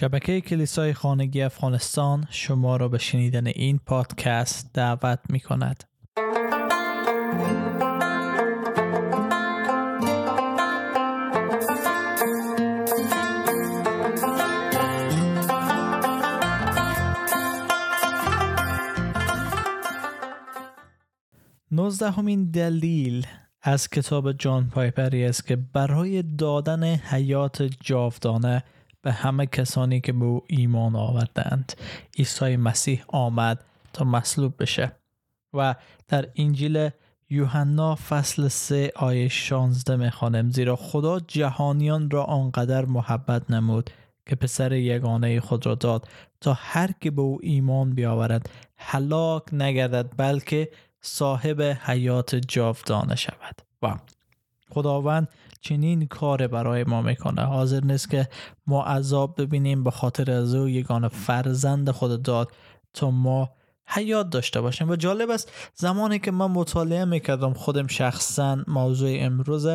شبکه کلیسای خانگی افغانستان شما را به شنیدن این پادکست دعوت می کند. نوزدهمین دلیل از کتاب جان پایپری است که برای دادن حیات جاودانه به همه کسانی که به او ایمان آوردند عیسی مسیح آمد تا مصلوب بشه. و در انجیل یوحنا فصل 3 آیه 16 می‌خوانم زیرا خدا جهانیان را آنقدر محبت نمود که پسر یگانه خود را داد تا هر که به او ایمان بیاورد هلاک نگردد بلکه صاحب حیات جاودانه شود. و خداوند چنین کار برای ما می‌کنه. حاضر نیست که ما عذاب ببینیم به خاطر از او یگان فرزند خود داد تا ما حیات داشته باشیم. و جالب است زمانی که من مطالعه می‌کردم خودم شخصا موضوع امروز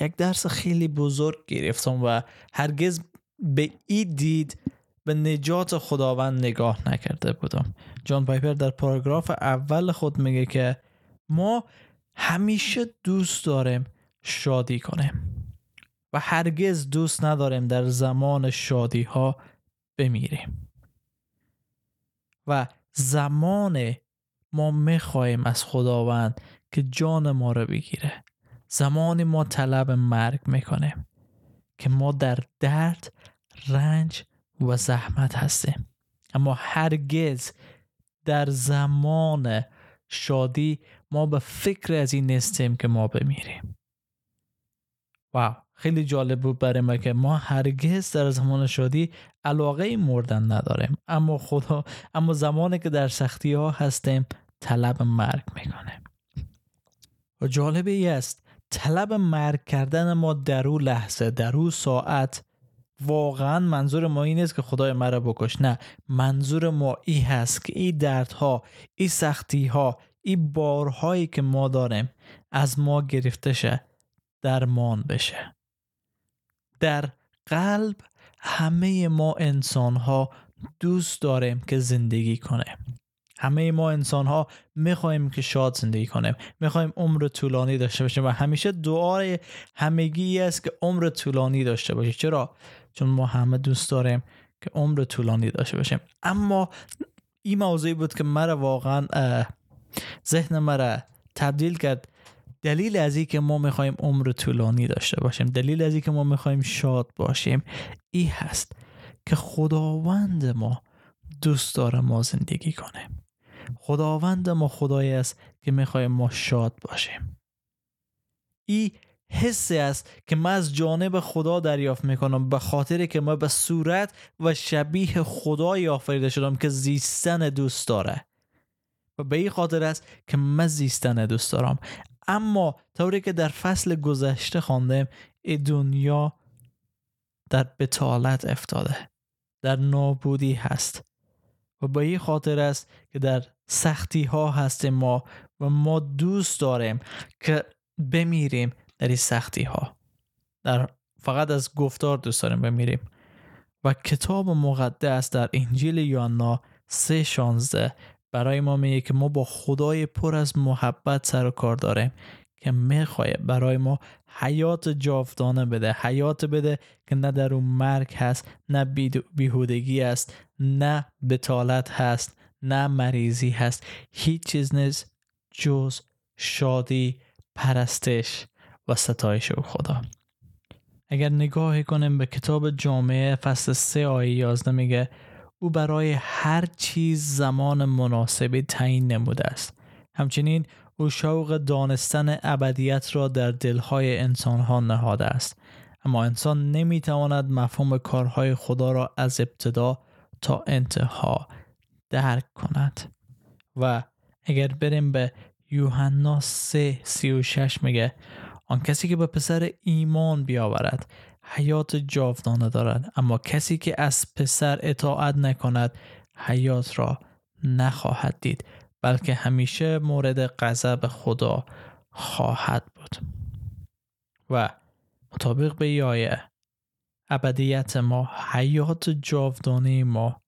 یک درس خیلی بزرگ گرفتم و هرگز به این دید به نجات خداوند نگاه نکرده بودم. جان پایپر در پاراگراف اول خود میگه که ما همیشه دوست داریم شادی کنیم. و هرگز دوست نداریم در زمان شادی ها بمیریم. و زمان ما می‌خواهیم از خداوند که جان ما رو بگیره. زمانی ما طلب مرگ می‌کنیم که ما در درد رنج و زحمت هستیم. اما هرگز در زمان شادی ما به فکر از این نیستیم که ما بمیریم. واو خیلی جالب بود برای ما که ما هرگز در زمان شادی علاقه مردن نداریم. اما خدا اما زمانی که در سختی ها هستیم طلب مرگ می‌کنه و جالب ای است طلب مرگ کردن ما در او لحظه در او ساعت واقعا منظور ما این نیست که خدای مرا بکش. نه منظور ما ای هست که این دردها این سختی ها این بارهایی که ما داریم از ما گرفته شه. درمان بشه. در قلب همه ما انسان ها دوست داریم که زندگی کنیم همه ما انسان ها می‌خوایم که شاد زندگی کنیم می‌خوایم عمر طولانی داشته باشیم و همیشه دعای همگی است که عمر طولانی داشته باشیم چرا؟ چون ما همه دوست داریم که عمر طولانی داشته باشیم. اما این موضوعی بود که مرا واقعا ذهن مرا تبدیل کرد. دلیل از این که ما می‌خوایم عمر طولانی داشته باشیم دلیل از این که ما می‌خوایم شاد باشیم این هست که خداوند ما دوست داره ما زندگی کنیم خداوند ما خدایی است که می‌خوایم ما شاد باشیم. این حسی است که من از جانب خدا دریافت می‌کنم به خاطر که ما به صورت و شبیه خدای آفریده شدم که زیستن دوست داره. و به این خاطر است که من زیستن دوست دارم. اما طوری که در فصل گذشته خواندم ای دنیا در بتالت افتاده در نابودی هست و به این خاطر است که در سختی ها هستیم ما و ما دوست داریم که بمیریم در این سختی ها در فقط از گفتار دوست داریم بمیریم. و کتاب مقدس در انجیل یوحنا سه شانزده برای ما میگه که ما با خدای پر از محبت سر و کار داریم که می‌خواه برای ما حیات جاودانه بده حیات بده که نه در اون مرگ هست نه بیهودگی است نه بتالت هست نه مریضی هست. هیچ چیز نیست جز شادی پرستش و ستایش او خدا. اگر نگاه کنیم به کتاب جامعه فصل 3 آیه 11 میگه او برای هر چیز زمان مناسبی تعیین نموده است. همچنین او شوق دانستن ابدیت را در دلهای انسانها نهاده است. اما انسان نمی‌تواند مفهوم کارهای خدا را از ابتدا تا انتها درک کند. و اگر بریم به یوحنا 3 36 میگه آن کسی که به پسر ایمان بیاورد حیات جاودانه دارد. اما کسی که از پسر اطاعت نکند حیات را نخواهد دید بلکه همیشه مورد غضب خدا خواهد بود. و مطابق به آیه ابدیت ما حیات جاودانه ما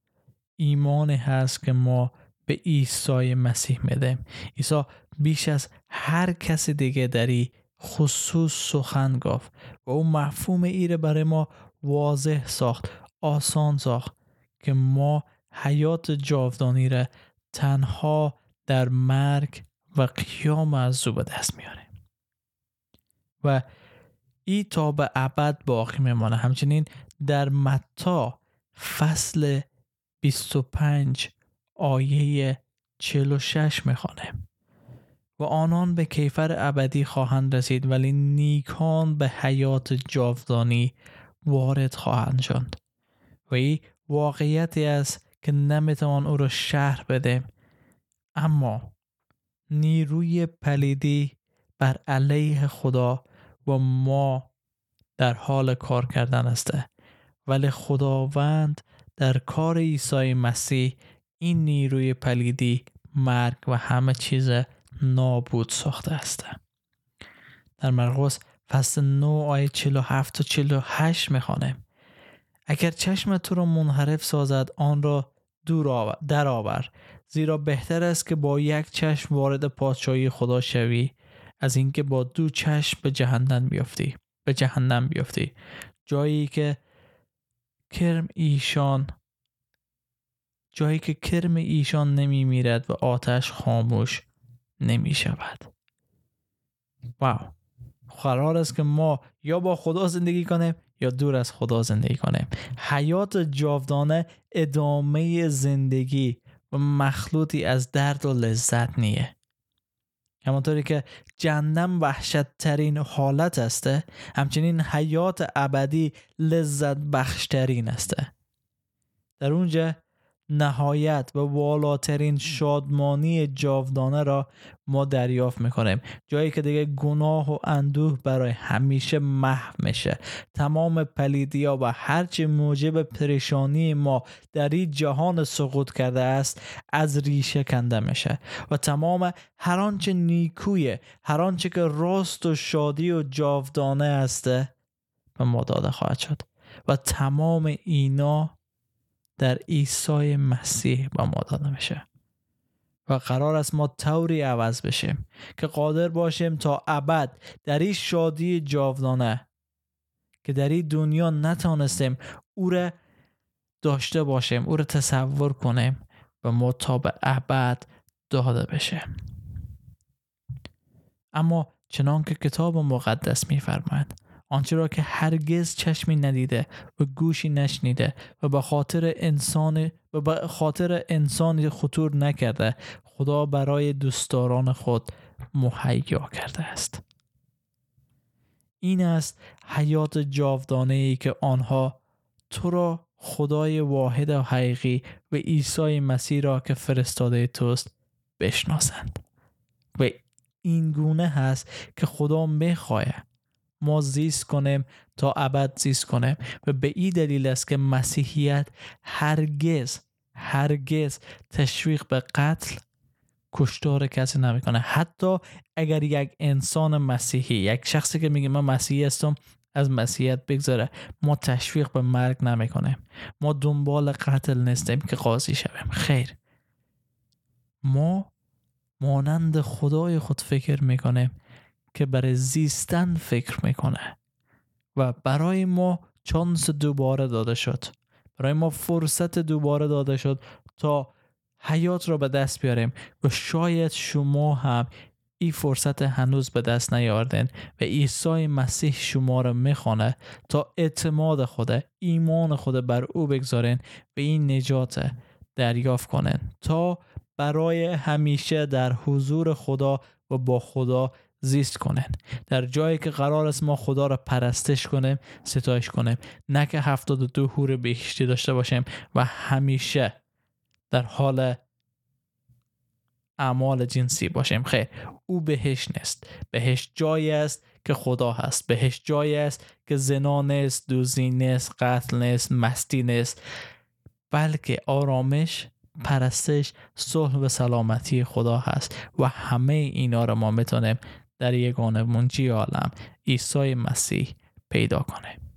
ایمان هست که ما به عیسی مسیح میدیم عیسی بیش از هر کس دیگه در خصوص سخن گفت و او مفهوم ایره برای ما واضح ساخت آسان ساخت که ما حیات جاودانی را تنها در مرگ و قیام از او به دست میاره و ای تا به ابد باقی میمانه. همچنین در متا فصل 25 آیه 46 می‌خوانه. و آنان به کیفر ابدی خواهند رسید ولی نیکان به حیات جاودانی وارد خواهند شد. و این واقعیتی است که نمی‌توان او را شهر بده. اما نیروی پلیدی بر علیه خدا و ما در حال کار کردن است. ولی خداوند در کار عیسی مسیح این نیروی پلیدی مرگ و همه چیز نابود ساخته است در مرقس فصل 9 آیه 47 و 48 می‌خوانیم اگر چشم تو را منحرف سازد آن را دور در آور. زیرا بهتر است که با یک چشم وارد پادشاهی خدا شوی از اینکه با دو چشم به جهنم بیفتی به جهنم بیفتی جایی که کرم ایشان جایی که کرم ایشان نمی میرد و آتش خاموش نمی شود واو. قرار است که ما یا با خدا زندگی کنیم یا دور از خدا زندگی کنیم. حیات جاودانه ادامه زندگی و مخلوطی از درد و لذت نیه. همانطوری که جهنم وحشت ترین حالت است همچنین حیات ابدی لذت بخشترین است در اونجا نهایت و والاترین شادمانی جاودانه را ما دریافت می‌کنیم. جایی که دیگه گناه و اندوه برای همیشه محو میشه. تمام پلیدیا و هرچی موجب پریشانی ما در این جهان سقوط کرده است از ریشه کنده میشه. و تمام هر آنچه نیکویه هر آنچه که راست و شادی و جاودانه است به ما داده خواهد شد. و تمام اینا در عیسی مسیح به ما داده میشه و قرار است ما طوری عوض بشیم که قادر باشیم تا ابد در این شادی جاودانه که در این دنیا نتانستیم او را داشته باشیم او را تصور کنیم و ما تا به ابد داده بشه. اما چنان که کتاب مقدس میفرماید آنچه را که هرگز چشمی ندیده و گوشی نشنیده و به خاطر انسان و به خاطر انسان خطور نکرده خدا برای دوستداران خود مهیا کرده است. این است حیات جاودانه ای که آنها تو را خدای واحد و حقیقی و عیسی مسیح را که فرستاده توست بشناسند. و این گونه هست که خدا می‌خواهد ما زیست کنیم تا ابد زیست کنیم. و به این دلیل است که مسیحیت هرگز هرگز تشویق به قتل کشتار کسی نمی‌کنه. حتی اگر یک انسان مسیحی یک شخصی که میگه من مسیحی هستم از مسیحیت بگذاره ما تشویق به مرگ نمی‌کنیم. ما دنبال قتل نیستیم که قاضی شویم. خیر. ما مانند خدای خود فکر می‌کنیم که برای زیستن فکر می‌کنه. و برای ما چانس دوباره داده شد. برای ما فرصت دوباره داده شد تا حیات را به دست بیاریم و شاید شما هم این فرصت هنوز به دست نیاوردین و عیسی مسیح شما را می‌خوانه تا اعتماد خود ایمان خود بر او بگذارین و این نجات دریافت کنین. تا برای همیشه در حضور خدا و با خدا زیست کنن. در جایی که قرار است ما خدا را پرستش کنیم ستایش کنیم. نه که هفتاد و دو هور بهشتی داشته باشیم و همیشه در حال اعمال جنسی باشیم. خیر او بهش نیست. بهش جایی است که خدا هست. بهش جایی است که زنا نیست دوزی نیست قتل نیست مستی نیست. بلکه آرامش پرستش صلح و سلامتی خدا هست و همه اینا رو ما می‌تونیم در یگانه منجی عالم عیسی مسیح پیدا کنه.